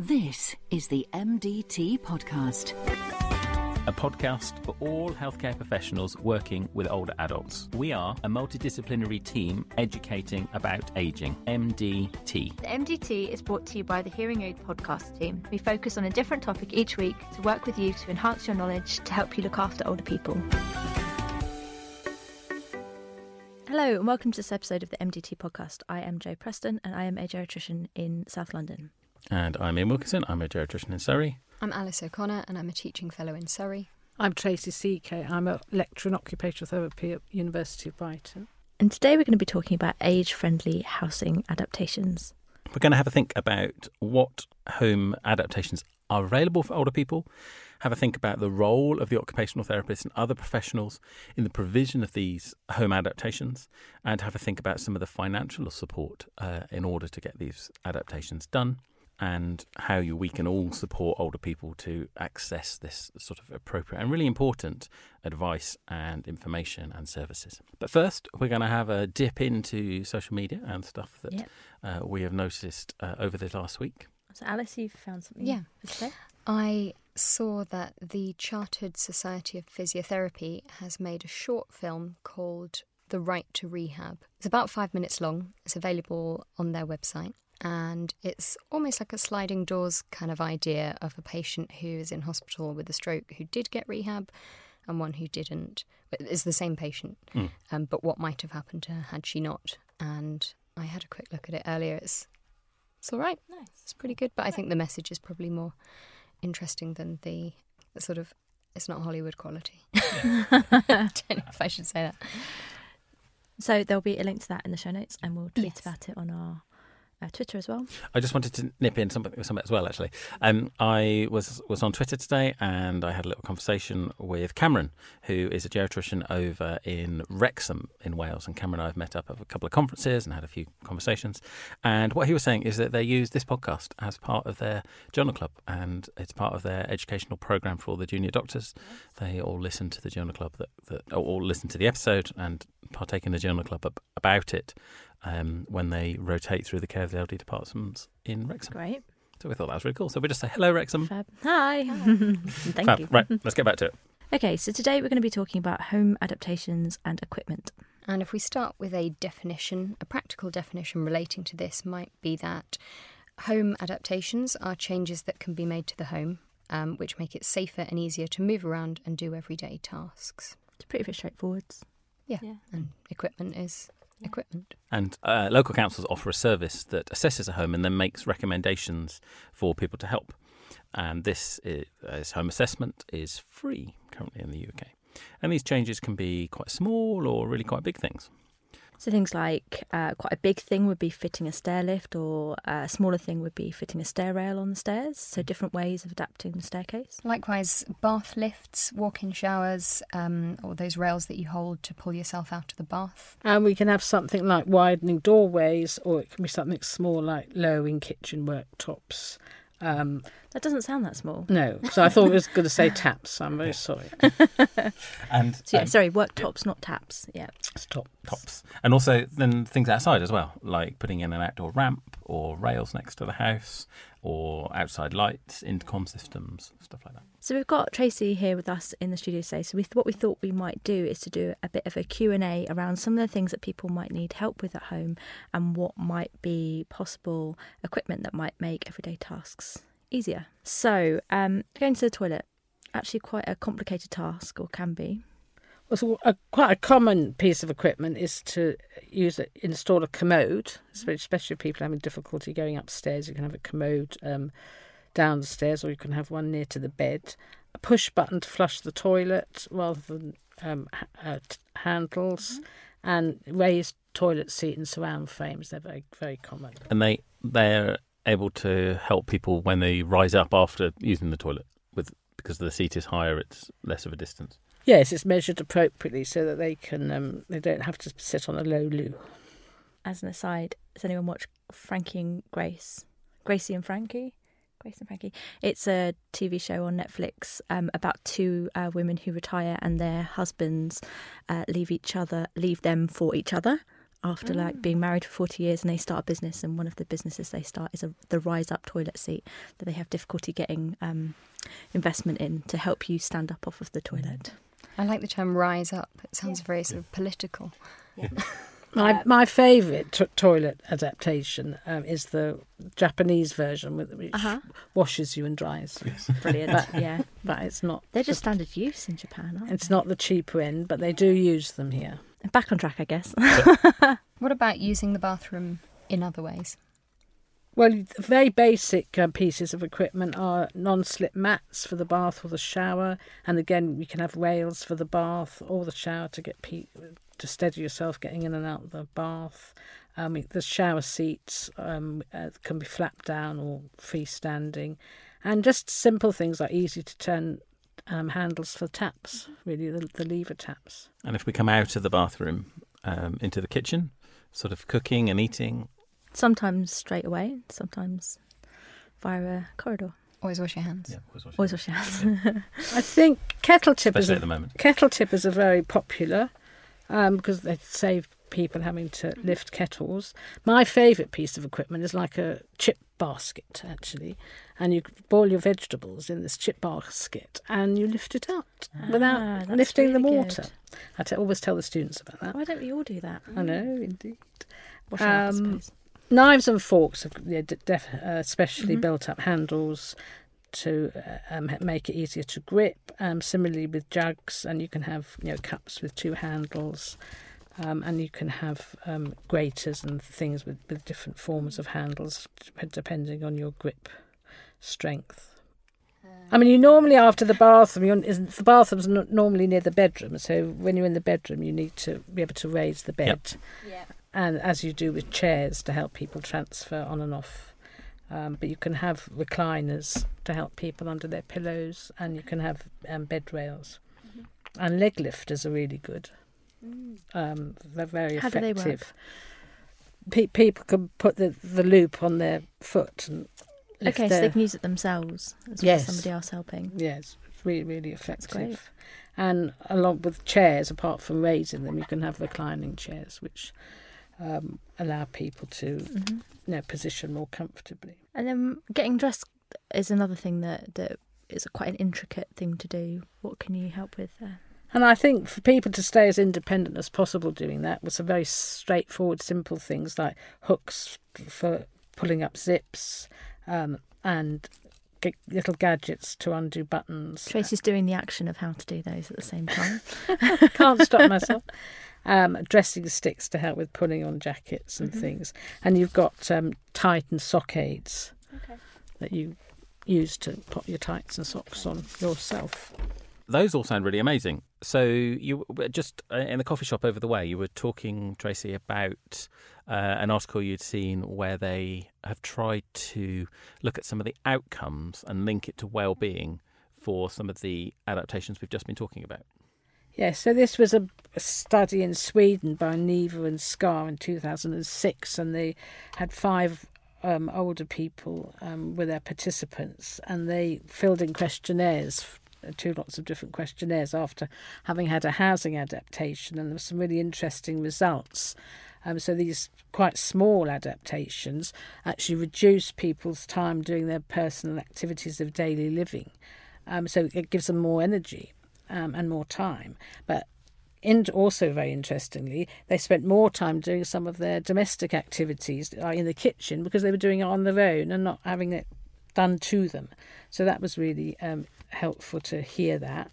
This is the MDT Podcast. a podcast for all healthcare professionals working with older adults. We are a multidisciplinary team educating about aging, MDT. The MDT is brought to you by the Hearing Aid podcast team. We focus on a different topic each week to work with you to enhance your knowledge to help you look after older people. Hello, and welcome to this episode of the MDT podcast. I am Jo Preston, and I am a geriatrician in South London. And I'm Iain Wilkinson. I'm a geriatrician in Surrey. I'm Alice O'Connor and I'm a teaching fellow in Surrey. I'm Tracy Szekely. I'm a lecturer in occupational therapy at University of Brighton. And today we're going to be talking about age friendly housing adaptations. We're going to have a think about what home adaptations are available for older people, have a think about the role of the occupational therapist and other professionals in the provision of these home adaptations, and have a think about some of the financial support uh, in order to get these adaptations done. And how you, we can all support older people to access this sort of appropriate and really important advice and information and services. But first, we're going to have a dip into social media and stuff that Yep. uh, we have noticed uh, over the last week. So, Alice, you've found something Yeah. for today? I saw that the Chartered Society of Physiotherapy has made a short film called The Right to Rehab. It's about five minutes long, it's available on their website. And it's almost like a sliding doors kind of idea of a patient who is in hospital with a stroke who did get rehab and one who didn't. But It's the same patient, Mm. um, but what might have happened to her had she not. And I had a quick look at it earlier. It's it's all right. Nice. It's pretty good, but I think the message is probably more interesting than the, the sort of it's not Hollywood quality. I don't know if I should say that. So, there'll be a link to that in the show notes, and we'll tweet Yes. about it on our uh, Twitter as well. I just wanted to nip in something, something as well. Actually, um, I was was on Twitter today, and I had a little conversation with Cameron, who is a geriatrician over in Wrexham in Wales. And Cameron and I have met up at a couple of conferences and had a few conversations. And what he was saying is that they use this podcast as part of their journal club, and it's part of their educational program for all the junior doctors. They all listen to the journal club that, that all listen to the episode and partake in the journal club ab- about it um, when they rotate through the care of the elderly departments in Wrexham. Great. So we thought that was really cool. So we just say hello, Wrexham. Fab. Hi. Thank Fab. you. Right, let's get back to it. Okay, so today we're going to be talking about home adaptations and equipment. And if we start with a definition, a practical definition relating to this might be that home adaptations are changes that can be made to the home, um, which make it safer and easier to move around and do everyday tasks. It's pretty straightforward. Yeah, Yeah. and equipment is equipment. And uh, local councils offer a service that assesses a home and then makes recommendations for people to help. And this, is, this home assessment is free currently in the UK. And these changes can be quite small or really quite big things. So things like uh, quite a big thing would be fitting a stair lift, or a smaller thing would be fitting a stair rail on the stairs. So different ways of adapting the staircase. Likewise, bath lifts, walk in showers, um, or those rails that you hold to pull yourself out of the bath. And we can have something like widening doorways, or it can be something small like lowering kitchen worktops. Um, That doesn't sound that small. no, so I thought it was going to say taps. I'm very sorry. And So yeah, um, sorry, worktops, not taps. Yeah. Stop. tops. And also then things outside as well, like putting in an outdoor ramp or rails next to the house or outside lights, intercom systems, stuff like that. So we've got Tracy here with us in the studio today. So we th- what we thought we might do is to do a bit of a Q&A around some of the things that people might need help with at home and what might be possible equipment that might make everyday tasks easier. So, um, going to the toilet, actually quite a complicated task or can be. Well, so a, quite a common piece of equipment is to use it, install a commode, espe- especially if people are having difficulty going upstairs. You can have a commode um, downstairs, or you can have one near to the bed. A push button to flush the toilet rather than um, uh, handles, and raised toilet seat and surround frames. They're very very common. And they they're able to help people when they rise up after using the toilet with because the seat is higher, it's less of a distance. Yes, it's measured appropriately so that they can um, they don't have to sit on a low loo. As an aside, has anyone watched Frankie and Grace? Gracie and Frankie? Grace and Frankie. It's a TV show on Netflix um, about two uh, women who retire and their husbands uh, leave each other, leave them for each other. after like being married for 40 years and they start a business and one of the businesses they start is a, the rise up toilet seat that they have difficulty getting um, investment in to help you stand up off of the toilet. I like the term rise up. It sounds very sort of political. My my favourite t- toilet adaptation um, is the Japanese version, which Uh-huh. washes you and dries. Brilliant. But- yeah. But it's not. They're just standard use in Japan, aren't It's they? not the cheaper end, but they do use them here. Back on track, I guess. What about using the bathroom in other ways? Well, very basic uh, pieces of equipment are non-slip mats for the bath or the shower, and again, you can have rails for the bath or the shower to get pe- to steady yourself getting in and out of the bath. Um, the shower seats um, uh, can be flapped down or freestanding, and just simple things like easy to turn um, handles for taps, really the, the lever taps. And if we come out of the bathroom um, into the kitchen, sort of cooking and eating, sometimes straight away, sometimes via a corridor. Always wash your hands. yeah, always wash Always your wash your hands. I think kettle tippers especially are at the moment. Kettle tippers are very popular um, because they save people having to lift kettles. My favourite piece of equipment is like a chip basket, actually, and you boil your vegetables in this chip basket and you lift it out Ah, without that's lifting the water. good. I t- always tell the students about that. Why don't we all do that? I know, indeed. Wash your hands, I Um, suppose. Knives and forks have yeah, def- uh, specially Mhm. built up handles to uh, um, make it easier to grip. Um, similarly with jugs, and you can have you know cups with two handles, um, and you can have um, graters and things with, with different forms of handles depending on your grip strength. I mean, you normally after the bathroom, you're, isn't- the bathroom's n- normally near the bedroom. So when you're in the bedroom, you need to be able to raise the bed, and as you do with chairs to help people transfer on and off. Um, but you can have recliners to help people under their pillows, and you can have um, bed rails, and leg lifters are really good. Um, they're very How do they effective. work? Pe- people can put the, the loop on their foot and lift Okay, so they can use it themselves as well as somebody else helping. Yes, it's really, really effective. And along with chairs, apart from raising them, you can have reclining chairs, which um, allow people to hmm you know, position more comfortably. And then getting dressed is another thing that that is quite an intricate thing to do. What can you help with there? And I think for people to stay as independent as possible doing that with some very straightforward, simple things like hooks for pulling up zips um, and g- little gadgets to undo buttons. Tracy's doing the action of how to do those at the same time. Can't stop myself. Um, dressing sticks to help with pulling on jackets and Mhm. things. And you've got um, and sock aids that you use to pop your tights and socks on yourself. Those all sound really amazing. So you were just uh, in the coffee shop over the way, you were talking, Tracy, about uh, an article you'd seen where they have tried to look at some of the outcomes and link it to well-being for some of the adaptations we've just been talking about. Yes, so this was a, a study in Sweden by Niva and Skär in 2006, and they had five um, older people um, with their participants, and they filled in questionnaires, two lots of different questionnaires after having had a housing adaptation, and there were some really interesting results. Um, so these quite small adaptations actually reduce people's time doing their personal activities of daily living. Um, so it gives them more energy um, and more time. But in, also very interestingly, they spent more time doing some of their domestic activities uh, in the kitchen because they were doing it on their own and not having it done to them. So that was really um, helpful to hear that.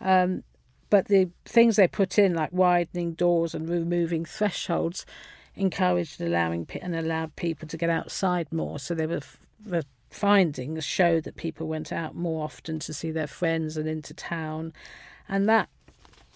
Um, but the things they put in, like widening doors and removing thresholds, encouraged allowing and allowed people to get outside more. So they were the findings show that people went out more often to see their friends and into town, and that,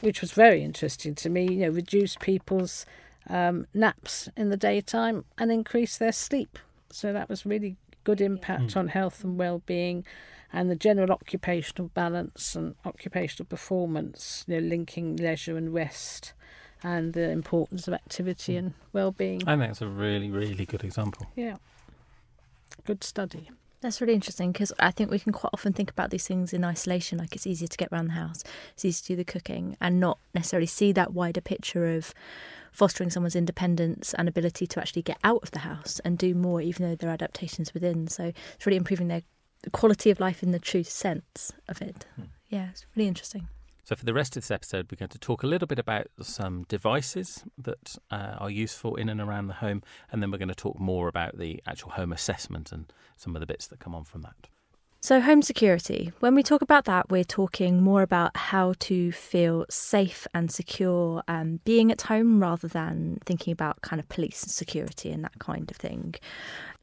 which was very interesting to me, you know, reduced people's um, naps in the daytime and increased their sleep. So that was really good impact on health and well-being and the general occupational balance and occupational performance, you know, linking leisure and rest and the importance of activity and well-being. I think that's a really, really good example. Yeah. Good study. That's really interesting because I think we can quite often think about these things in isolation. Like it's easier to get around the house, it's easier to do the cooking, and not necessarily see that wider picture of fostering someone's independence and ability to actually get out of the house and do more, even though there are adaptations within. So it's really improving their quality of life in the true sense of it. Hmm. Yeah, it's really interesting. So, for the rest of this episode, we're going to talk a little bit about some devices that uh, are useful in and around the home, and then we're going to talk more about the actual home assessment and some of the bits that come on from that. So, home security. When we talk about that, we're talking more about how to feel safe and secure um, being at home rather than thinking about kind of police and security and that kind of thing.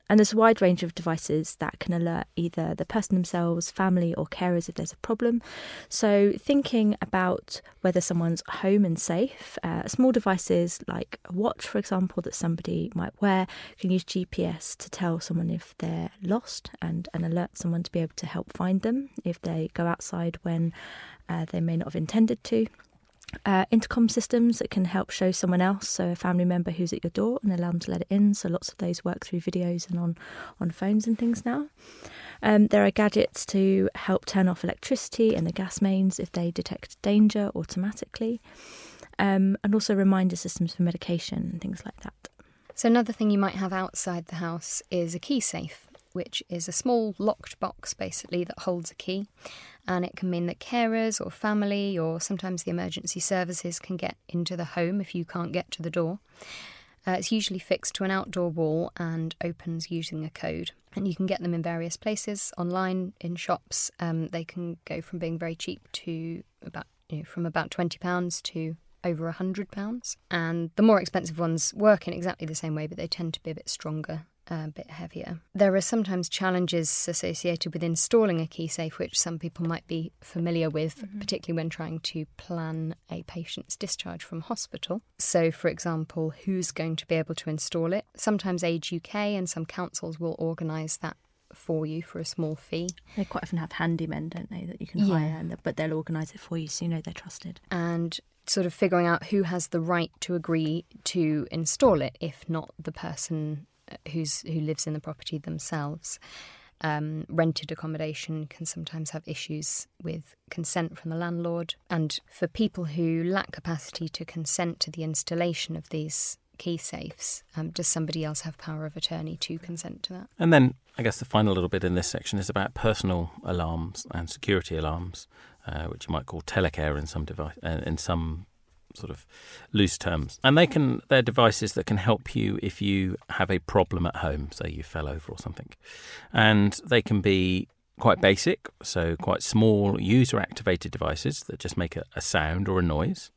And there's a wide range of devices that can alert either the person themselves, family, or carers if there's a problem. So, thinking about whether someone's home and safe, uh, small devices like a watch, for example, that somebody might wear can use GPS to tell someone if they're lost and, and alert someone to be able to help find them if they go outside when uh, they may not have intended to uh, intercom systems that can help show someone else, so a family member who's at your door, and allow them to let it in. So lots of those work through videos and on on phones and things now. Um, there are gadgets to help turn off electricity and the gas mains if they detect danger automatically, um, and also reminder systems for medication and things like that. So another thing you might have outside the house is a key safe which is a small locked box basically that holds a key. And it can mean that carers or family or sometimes the emergency services can get into the home if you can't get to the door. Uh, it's usually fixed to an outdoor wall and opens using a code. And you can get them in various places online, in shops. Um, they can go from being very cheap to about you know, from about twenty pounds to over a hundred pounds. And the more expensive ones work in exactly the same way, but they tend to be a bit stronger a bit heavier. There are sometimes challenges associated with installing a key safe, which some people might be familiar with, mm-hmm. particularly when trying to plan a patient's discharge from hospital. So, for example, who's going to be able to install it? Sometimes Age UK and some councils will organise that for you for a small fee. They quite often have handymen, don't they, that you can yeah. hire, but they'll organise it for you so you know they're trusted. And sort of figuring out who has the right to agree to install it, if not the person who's who lives in the property themselves. Um, rented accommodation can sometimes have issues with consent from the landlord. And for people who lack capacity to consent to the installation of these key safes, um, does somebody else have power of attorney to consent to that? And then I guess the final little bit in this section is about personal alarms and security alarms, uh, which you might call telecare in some device, uh, in some sort of loose terms. And they can they're devices that can help you if you have a problem at home, say you fell over or something. And they can be quite basic, so quite small user activated devices that just make a, a sound or a noise.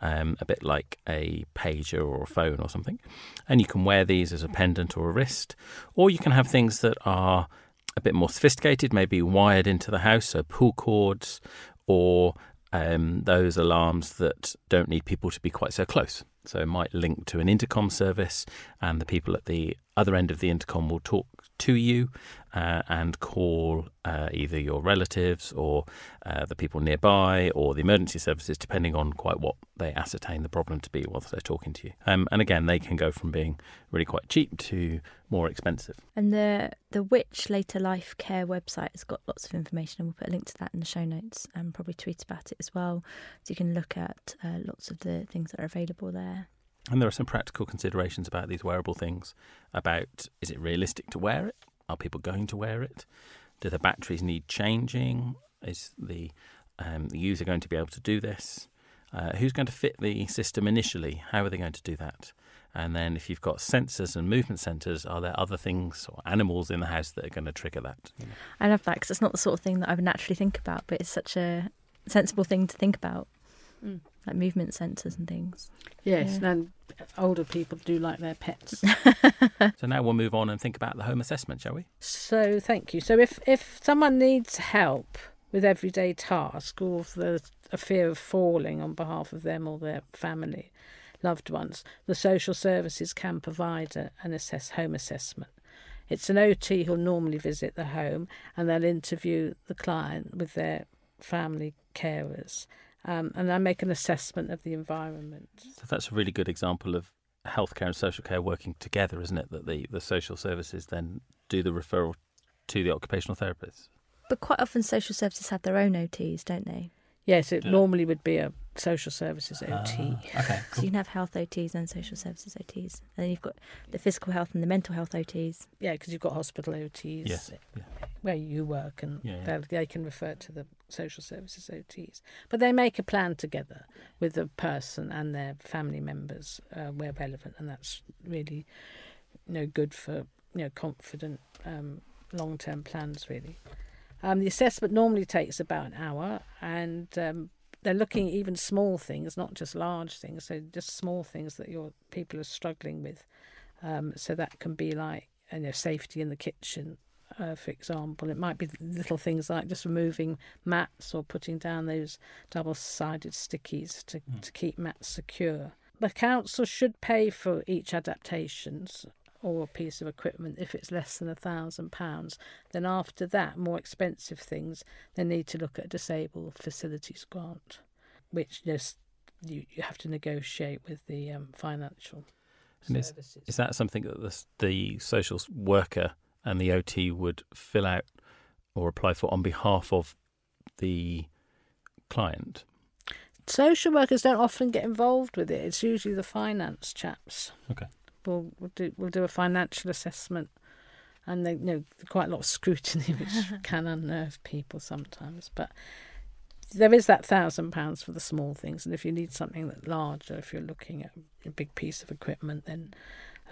Um, a bit like a pager or a phone or something. And you can wear these as a pendant or a wrist, or you can have things that are a bit more sophisticated, maybe wired into the house, so pull cords, or um, those alarms that don't need people to be quite so close. So it might link to an intercom service, and the people at the other end of the intercom will talk to you uh, and call uh, either your relatives or uh, the people nearby or the emergency services, depending on quite what they ascertain the problem to be whilst they're talking to you. Um, and again, they can go from being really quite cheap to more expensive. And the the Which Later Life Care website has got lots of information, and we'll put a link to that in the show notes and probably tweet about it as well, so you can look at uh, lots of the things that are available there. And there are some practical considerations about these wearable things about is it realistic to wear it? Are people going to wear it? Do the batteries need changing? Is the, um, the user going to be able to do this? Uh, who's going to fit the system initially? How are they going to do that? And then, if you've got sensors and movement sensors, are there other things or animals in the house that are going to trigger that? You know? I love that because it's not the sort of thing that I would naturally think about, but it's such a sensible thing to think about. Mm like movement sensors and things. Yes, yeah. and older people do like their pets. so now we'll move on and think about the home assessment, shall we? So thank you. So if if someone needs help with everyday tasks or if there's a fear of falling on behalf of them or their family, loved ones, the social services can provide a, an assess home assessment. It's an OT who'll normally visit the home and they'll interview the client with their family carers um, and I make an assessment of the environment. So that's a really good example of healthcare and social care working together, isn't it? That the, the social services then do the referral to the occupational therapists. But quite often, social services have their own OTs, don't they? Yes, it Yeah. normally would be a social services OT. Ah, okay. So you can have health OTs and social services OTs. And then you've got the physical health and the mental health OTs. Yeah, because you've got hospital OTs Yes. Yeah. where you work, and Yeah, yeah. they can refer to the social services OTs. But they make a plan together with the person and their family members uh, where relevant, and that's really, you know, good for you know confident um, long-term plans. Really, um, the assessment normally takes about an hour, and um, they're looking at even small things, not just large things. So just small things that your people are struggling with. Um, so that can be like you know safety in the kitchen, uh, for example. It might be little things like just removing mats or putting down those double-sided stickies to to keep mats secure. The council should pay for each adaptations or piece of equipment if it's less than a thousand pounds. Then after that, more expensive things, they need to look at a disabled facilities grant, which just you, you have to negotiate with the um, financial And is- services. Is that something that the, the social worker and the OT would fill out or apply for on behalf of the client? Social workers don't often get involved with it. It's usually the finance chaps. Okay. We'll, we'll do we'll do a financial assessment, and they you know quite a lot of scrutiny, which can unnerve people sometimes. But there is that thousand pounds for the small things, and if you need something that larger, if you're looking at a big piece of equipment, then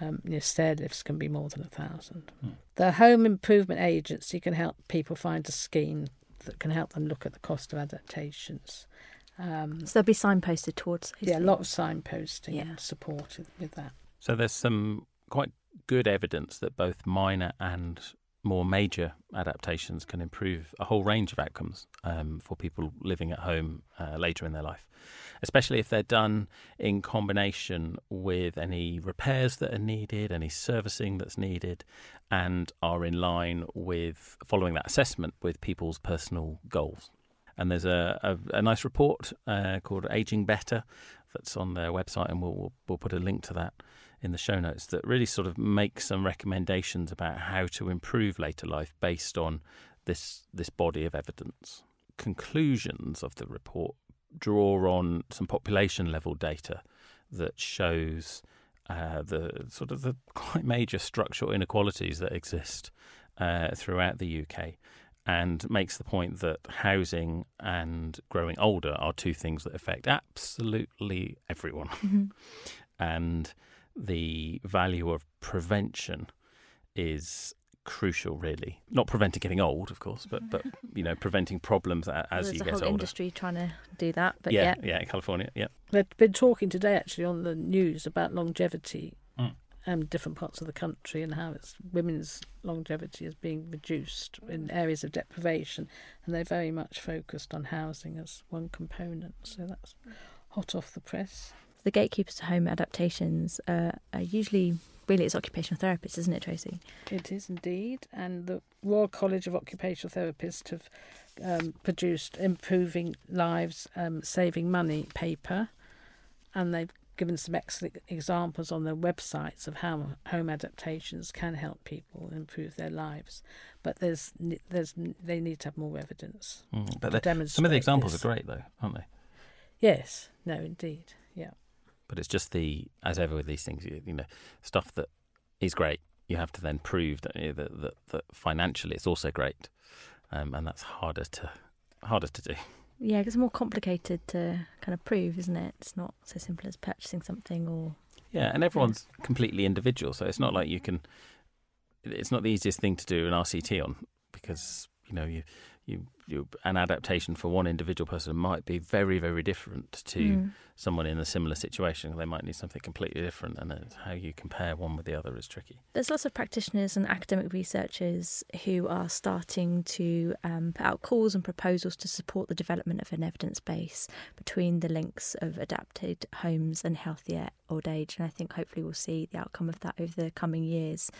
um, your stair lifts can be more than a thousand. The Home Improvement Agency can help people find a scheme that can help them look at the cost of adaptations. Um, So they'll be signposted towards those yeah, a lot of signposting Yeah. and support with- with that. So there's some quite good evidence that both minor and more major adaptations can improve a whole range of outcomes um, for people living at home uh, later in their life, especially if they're done in combination with any repairs that are needed, any servicing that's needed, and are in line with following that assessment with people's personal goals. And there's a, a, a nice report uh, called Aging Better that's on their website, and we'll, we'll, put a link to that in the show notes that really sort of make some recommendations about how to improve later life based on this this body of evidence. Conclusions of the report draw on some population level data that shows uh, the sort of the quite major structural inequalities that exist uh, throughout the UK and makes the point that housing and growing older are two things that affect absolutely everyone. Mhm. and the value of prevention is crucial really not preventing getting old of course but but you know preventing problems as There's you a get whole older industry trying to do that, but yeah yeah, yeah in california yeah They've been talking today actually on the news about longevity Mm. Um, different parts of the country and how it's women's longevity is being reduced in areas of deprivation, and they're very much focused on housing as one component. So that's hot off the press. the gatekeepers to home adaptations uh, are usually really it's occupational therapists, isn't it, Tracy? It is indeed, and the Royal College of Occupational Therapists have um, produced "Improving Lives, um, Saving Money" paper, and they've given some excellent examples on their websites of how home adaptations can help people improve their lives. But there's there's they need to have more evidence. Mm, to but some of the examples this. are great though aren't they Yes, no, indeed, yeah. but it's just the as ever with these things you, you know stuff that is great you have to then prove that, you know, that, that, that financially it's also great um, and that's harder to harder to do Yeah, 'cause it's more complicated to kind of prove, isn't it? It's not so simple as purchasing something or Yeah, and everyone's completely individual, so it's not like you can. It's not the easiest thing to do an RCT on because you know you you you an adaptation for one individual person might be very very different to Mm. someone in a similar situation. They might need something completely different, and it's how you compare one with the other is tricky. There's lots of practitioners and academic researchers who are starting to um, put out calls and proposals to support the development of an evidence base between the links of adapted homes and healthier old age. And I think hopefully we'll see the outcome of that over the coming years.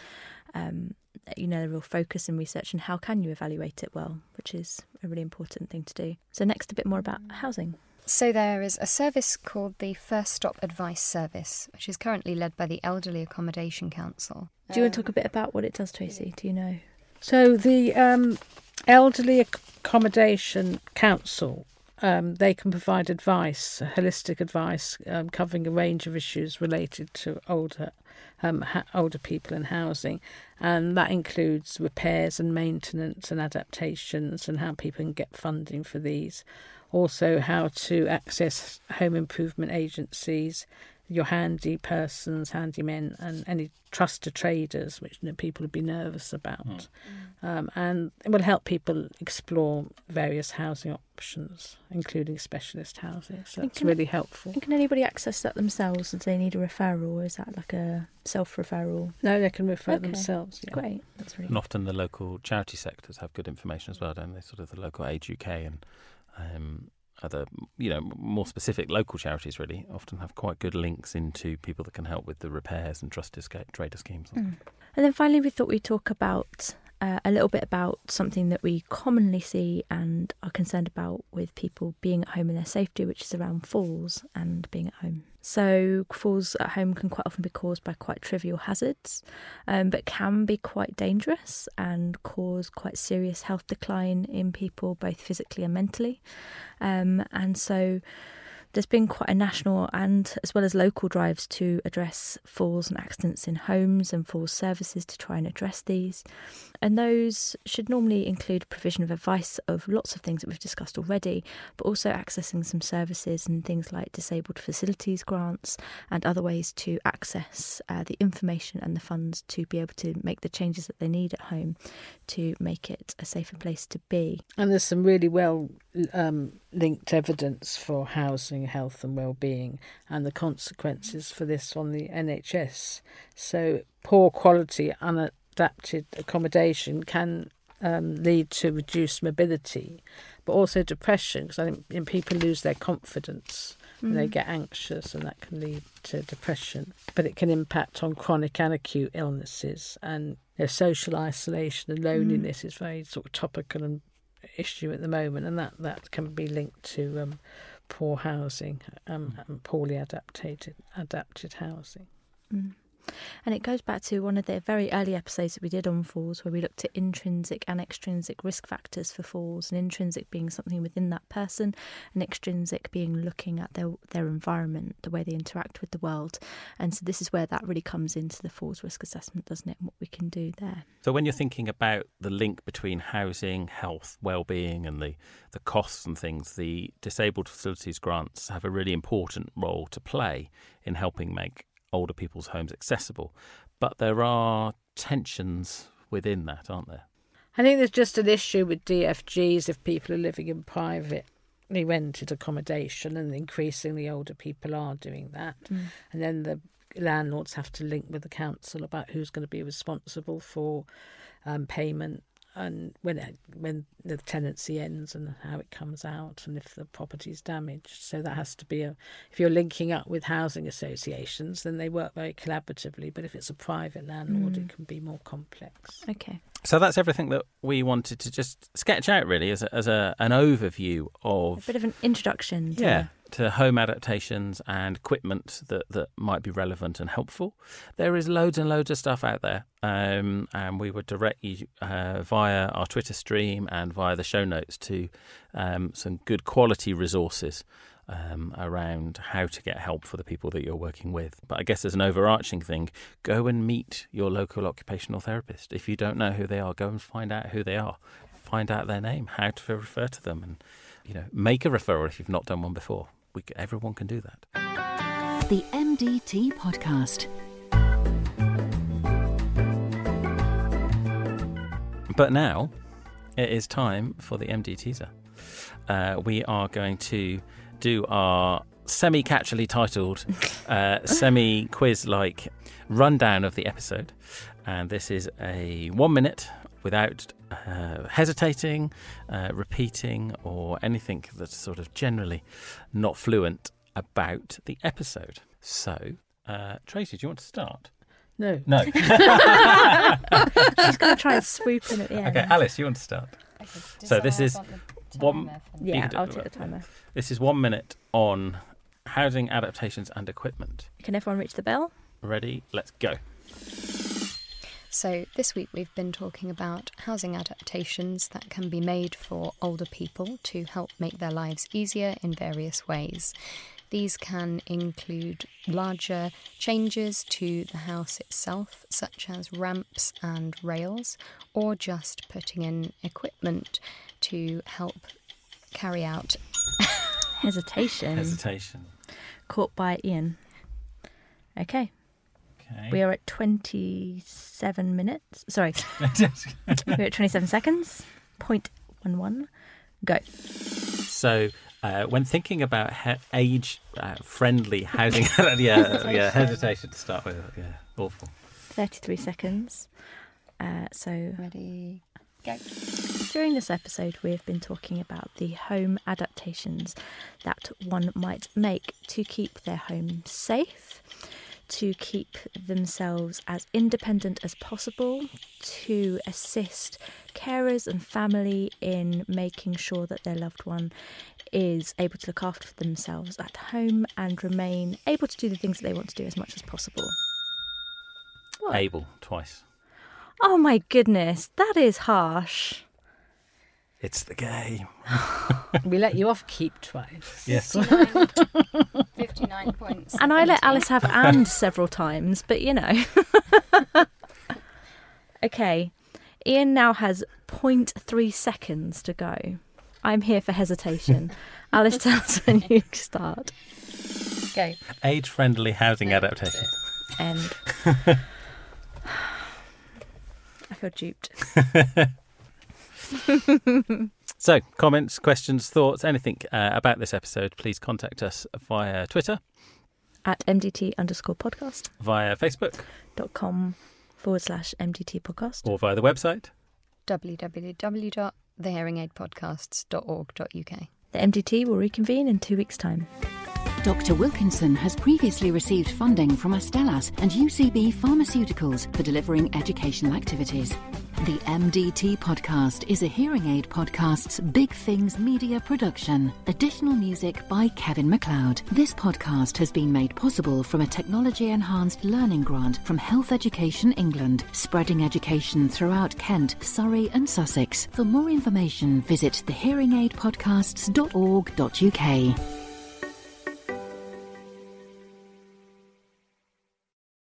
Um, you know, the real focus in research and how can you evaluate it well, which is a really important thing to do. So, next, a bit more about housing. So there is a service called the First Stop Advice Service, which is currently led by the Elderly Accommodation Council. Do you want to talk a bit about what it does, Tracy? Do you know? So the um, Elderly Accommodation Council um, they can provide advice, holistic advice, um, covering a range of issues related to older um, older people and housing, and that includes repairs and maintenance and adaptations and how people can get funding for these. Also, how to access home improvement agencies, your handy persons, handymen, and any trusted traders, which you know, people would be nervous about. Mm. Um, and it will help people explore various housing options, including specialist housing. So it's really helpful. can anybody access that themselves if they need a referral, or is that like a self referral? No, they can refer okay. themselves. Yeah. Great, that's really. And often the local charity sectors have good information as well, don't they? Sort of the local Age UK and. Um, other, you know, more specific local charities really often have quite good links into people that can help with the repairs and trusted trader schemes. Mm. And then finally, we thought we'd talk about uh, a little bit about something that we commonly see and are concerned about with people being at home and their safety, which is around falls and being at home. So, falls at home can quite often be caused by quite trivial hazards, um, but can be quite dangerous and cause quite serious health decline in people, both physically and mentally. Um, and so, there's been quite a national and as well as local drives to address falls and accidents in homes and falls services to try and address these. And those should normally include provision of advice of lots of things that we've discussed already, but also accessing some services and things like disabled facilities grants and other ways to access uh, the information and the funds to be able to make the changes that they need at home to make it a safer place to be. And there's some really well um, linked evidence for housing, health, and well-being, and the consequences for this on the NHS. So poor quality, unadapted accommodation can um, lead to reduced mobility, but also depression. Because I think people lose their confidence and they mm. get anxious, and that can lead to depression. But it can impact on chronic and acute illnesses, and you know, social isolation and loneliness mm. is very sort of topical and issue at the moment, and that, that can be linked to um, poor housing um, mm. and poorly adapted adapted housing. Mm. And it goes back to one of the very early episodes that we did on falls, where we looked at intrinsic and extrinsic risk factors for falls, and intrinsic being something within that person, and extrinsic being looking at their their environment, the way they interact with the world. And so this is where that really comes into the falls risk assessment, doesn't it? And what we can do there. So when you're thinking about the link between housing, health, well-being, and the the costs and things, the disabled facilities grants have a really important role to play in helping make older people's homes accessible. But there are tensions within that, aren't there? I think there's just an issue with DFGs if people are living in privately rented accommodation, and increasingly older people are doing that. Mm. And then the landlords have to link with the council about who's going to be responsible for um, payment and when it, when the tenancy ends and how it comes out and if the property is damaged. So that has to be a if you're linking up with housing associations, then they work very collaboratively. But if it's a private landlord, mm. it can be more complex. Okay. So that's everything that we wanted to just sketch out, really, as a, as a, an overview of a bit of an introduction. To... Yeah, to home adaptations and equipment that, that might be relevant and helpful. There is loads and loads of stuff out there, um, and we would direct you uh, via our Twitter stream and via the show notes to um, some good quality resources. Um, around how to get help for the people that you're working with. But I guess as an overarching thing, go and meet your local occupational therapist. If you don't know who they are, go and find out who they are, find out their name, how to refer to them, and you know, make a referral if you've not done one before we, everyone can do that. The MDT Podcast. But now it is time for the MD teaser. Uh, we are going to do our semi catchily titled, uh, semi quiz like rundown of the episode. And this is a one minute without uh, hesitating, uh, repeating, or anything that's sort of generally not fluent about the episode. So, uh, Tracy, do you want to start? No. No. She's going to try and swoop in at the end. Okay, Alice, you want to start? Okay, so this is one. Yeah, I'll take the timer. This is one minute on housing adaptations and equipment. Can everyone reach the bell? Ready? Let's go. So, this week we've been talking about housing adaptations that can be made for older people to help make their lives easier in various ways. These can include larger changes to the house itself, such as ramps and rails, or just putting in equipment to help carry out. Hesitation. Hesitation. Caught by Iain. Okay. Okay. We are at 27 minutes. Sorry. We're at 27 seconds. Point one one. Go. So, uh, when thinking about he- age-friendly housing, yeah, yeah, hesitation to start with. Yeah, awful. 33 seconds. Uh, so Ready? Go. During this episode, we have been talking about the home adaptations that one might make to keep their home safe, to keep themselves as independent as possible, to assist carers and family in making sure that their loved one is able to look after themselves at home and remain able to do the things that they want to do as much as possible. What? Able twice. Oh my goodness, that is harsh. It's the game. We let you off keep twice. Yes. 59 points. And I let Alice have and several times, but you know. okay. Iain now has 0.3 seconds to go. I'm here for hesitation. Alice tells when you start. Go. Age-friendly housing adaptation. End. I feel duped. So, comments, questions, thoughts, anything uh, about this episode, please contact us via Twitter, At MDT underscore podcast via Facebook, dot com forward slash MDT podcast. or via the website. www.thehearingaidpodcasts.org.uk. The MDT will reconvene in two weeks' time. Dr. Wilkinson has previously received funding from Astellas and UCB Pharmaceuticals for delivering educational activities. The MDT podcast is a hearing aid podcast's Big Things media production. Additional music by Kevin MacLeod. This podcast has been made possible from a technology enhanced learning grant from Health Education England, spreading education throughout Kent, Surrey, and Sussex. For more information, visit thehearingaidpodcasts.org.uk.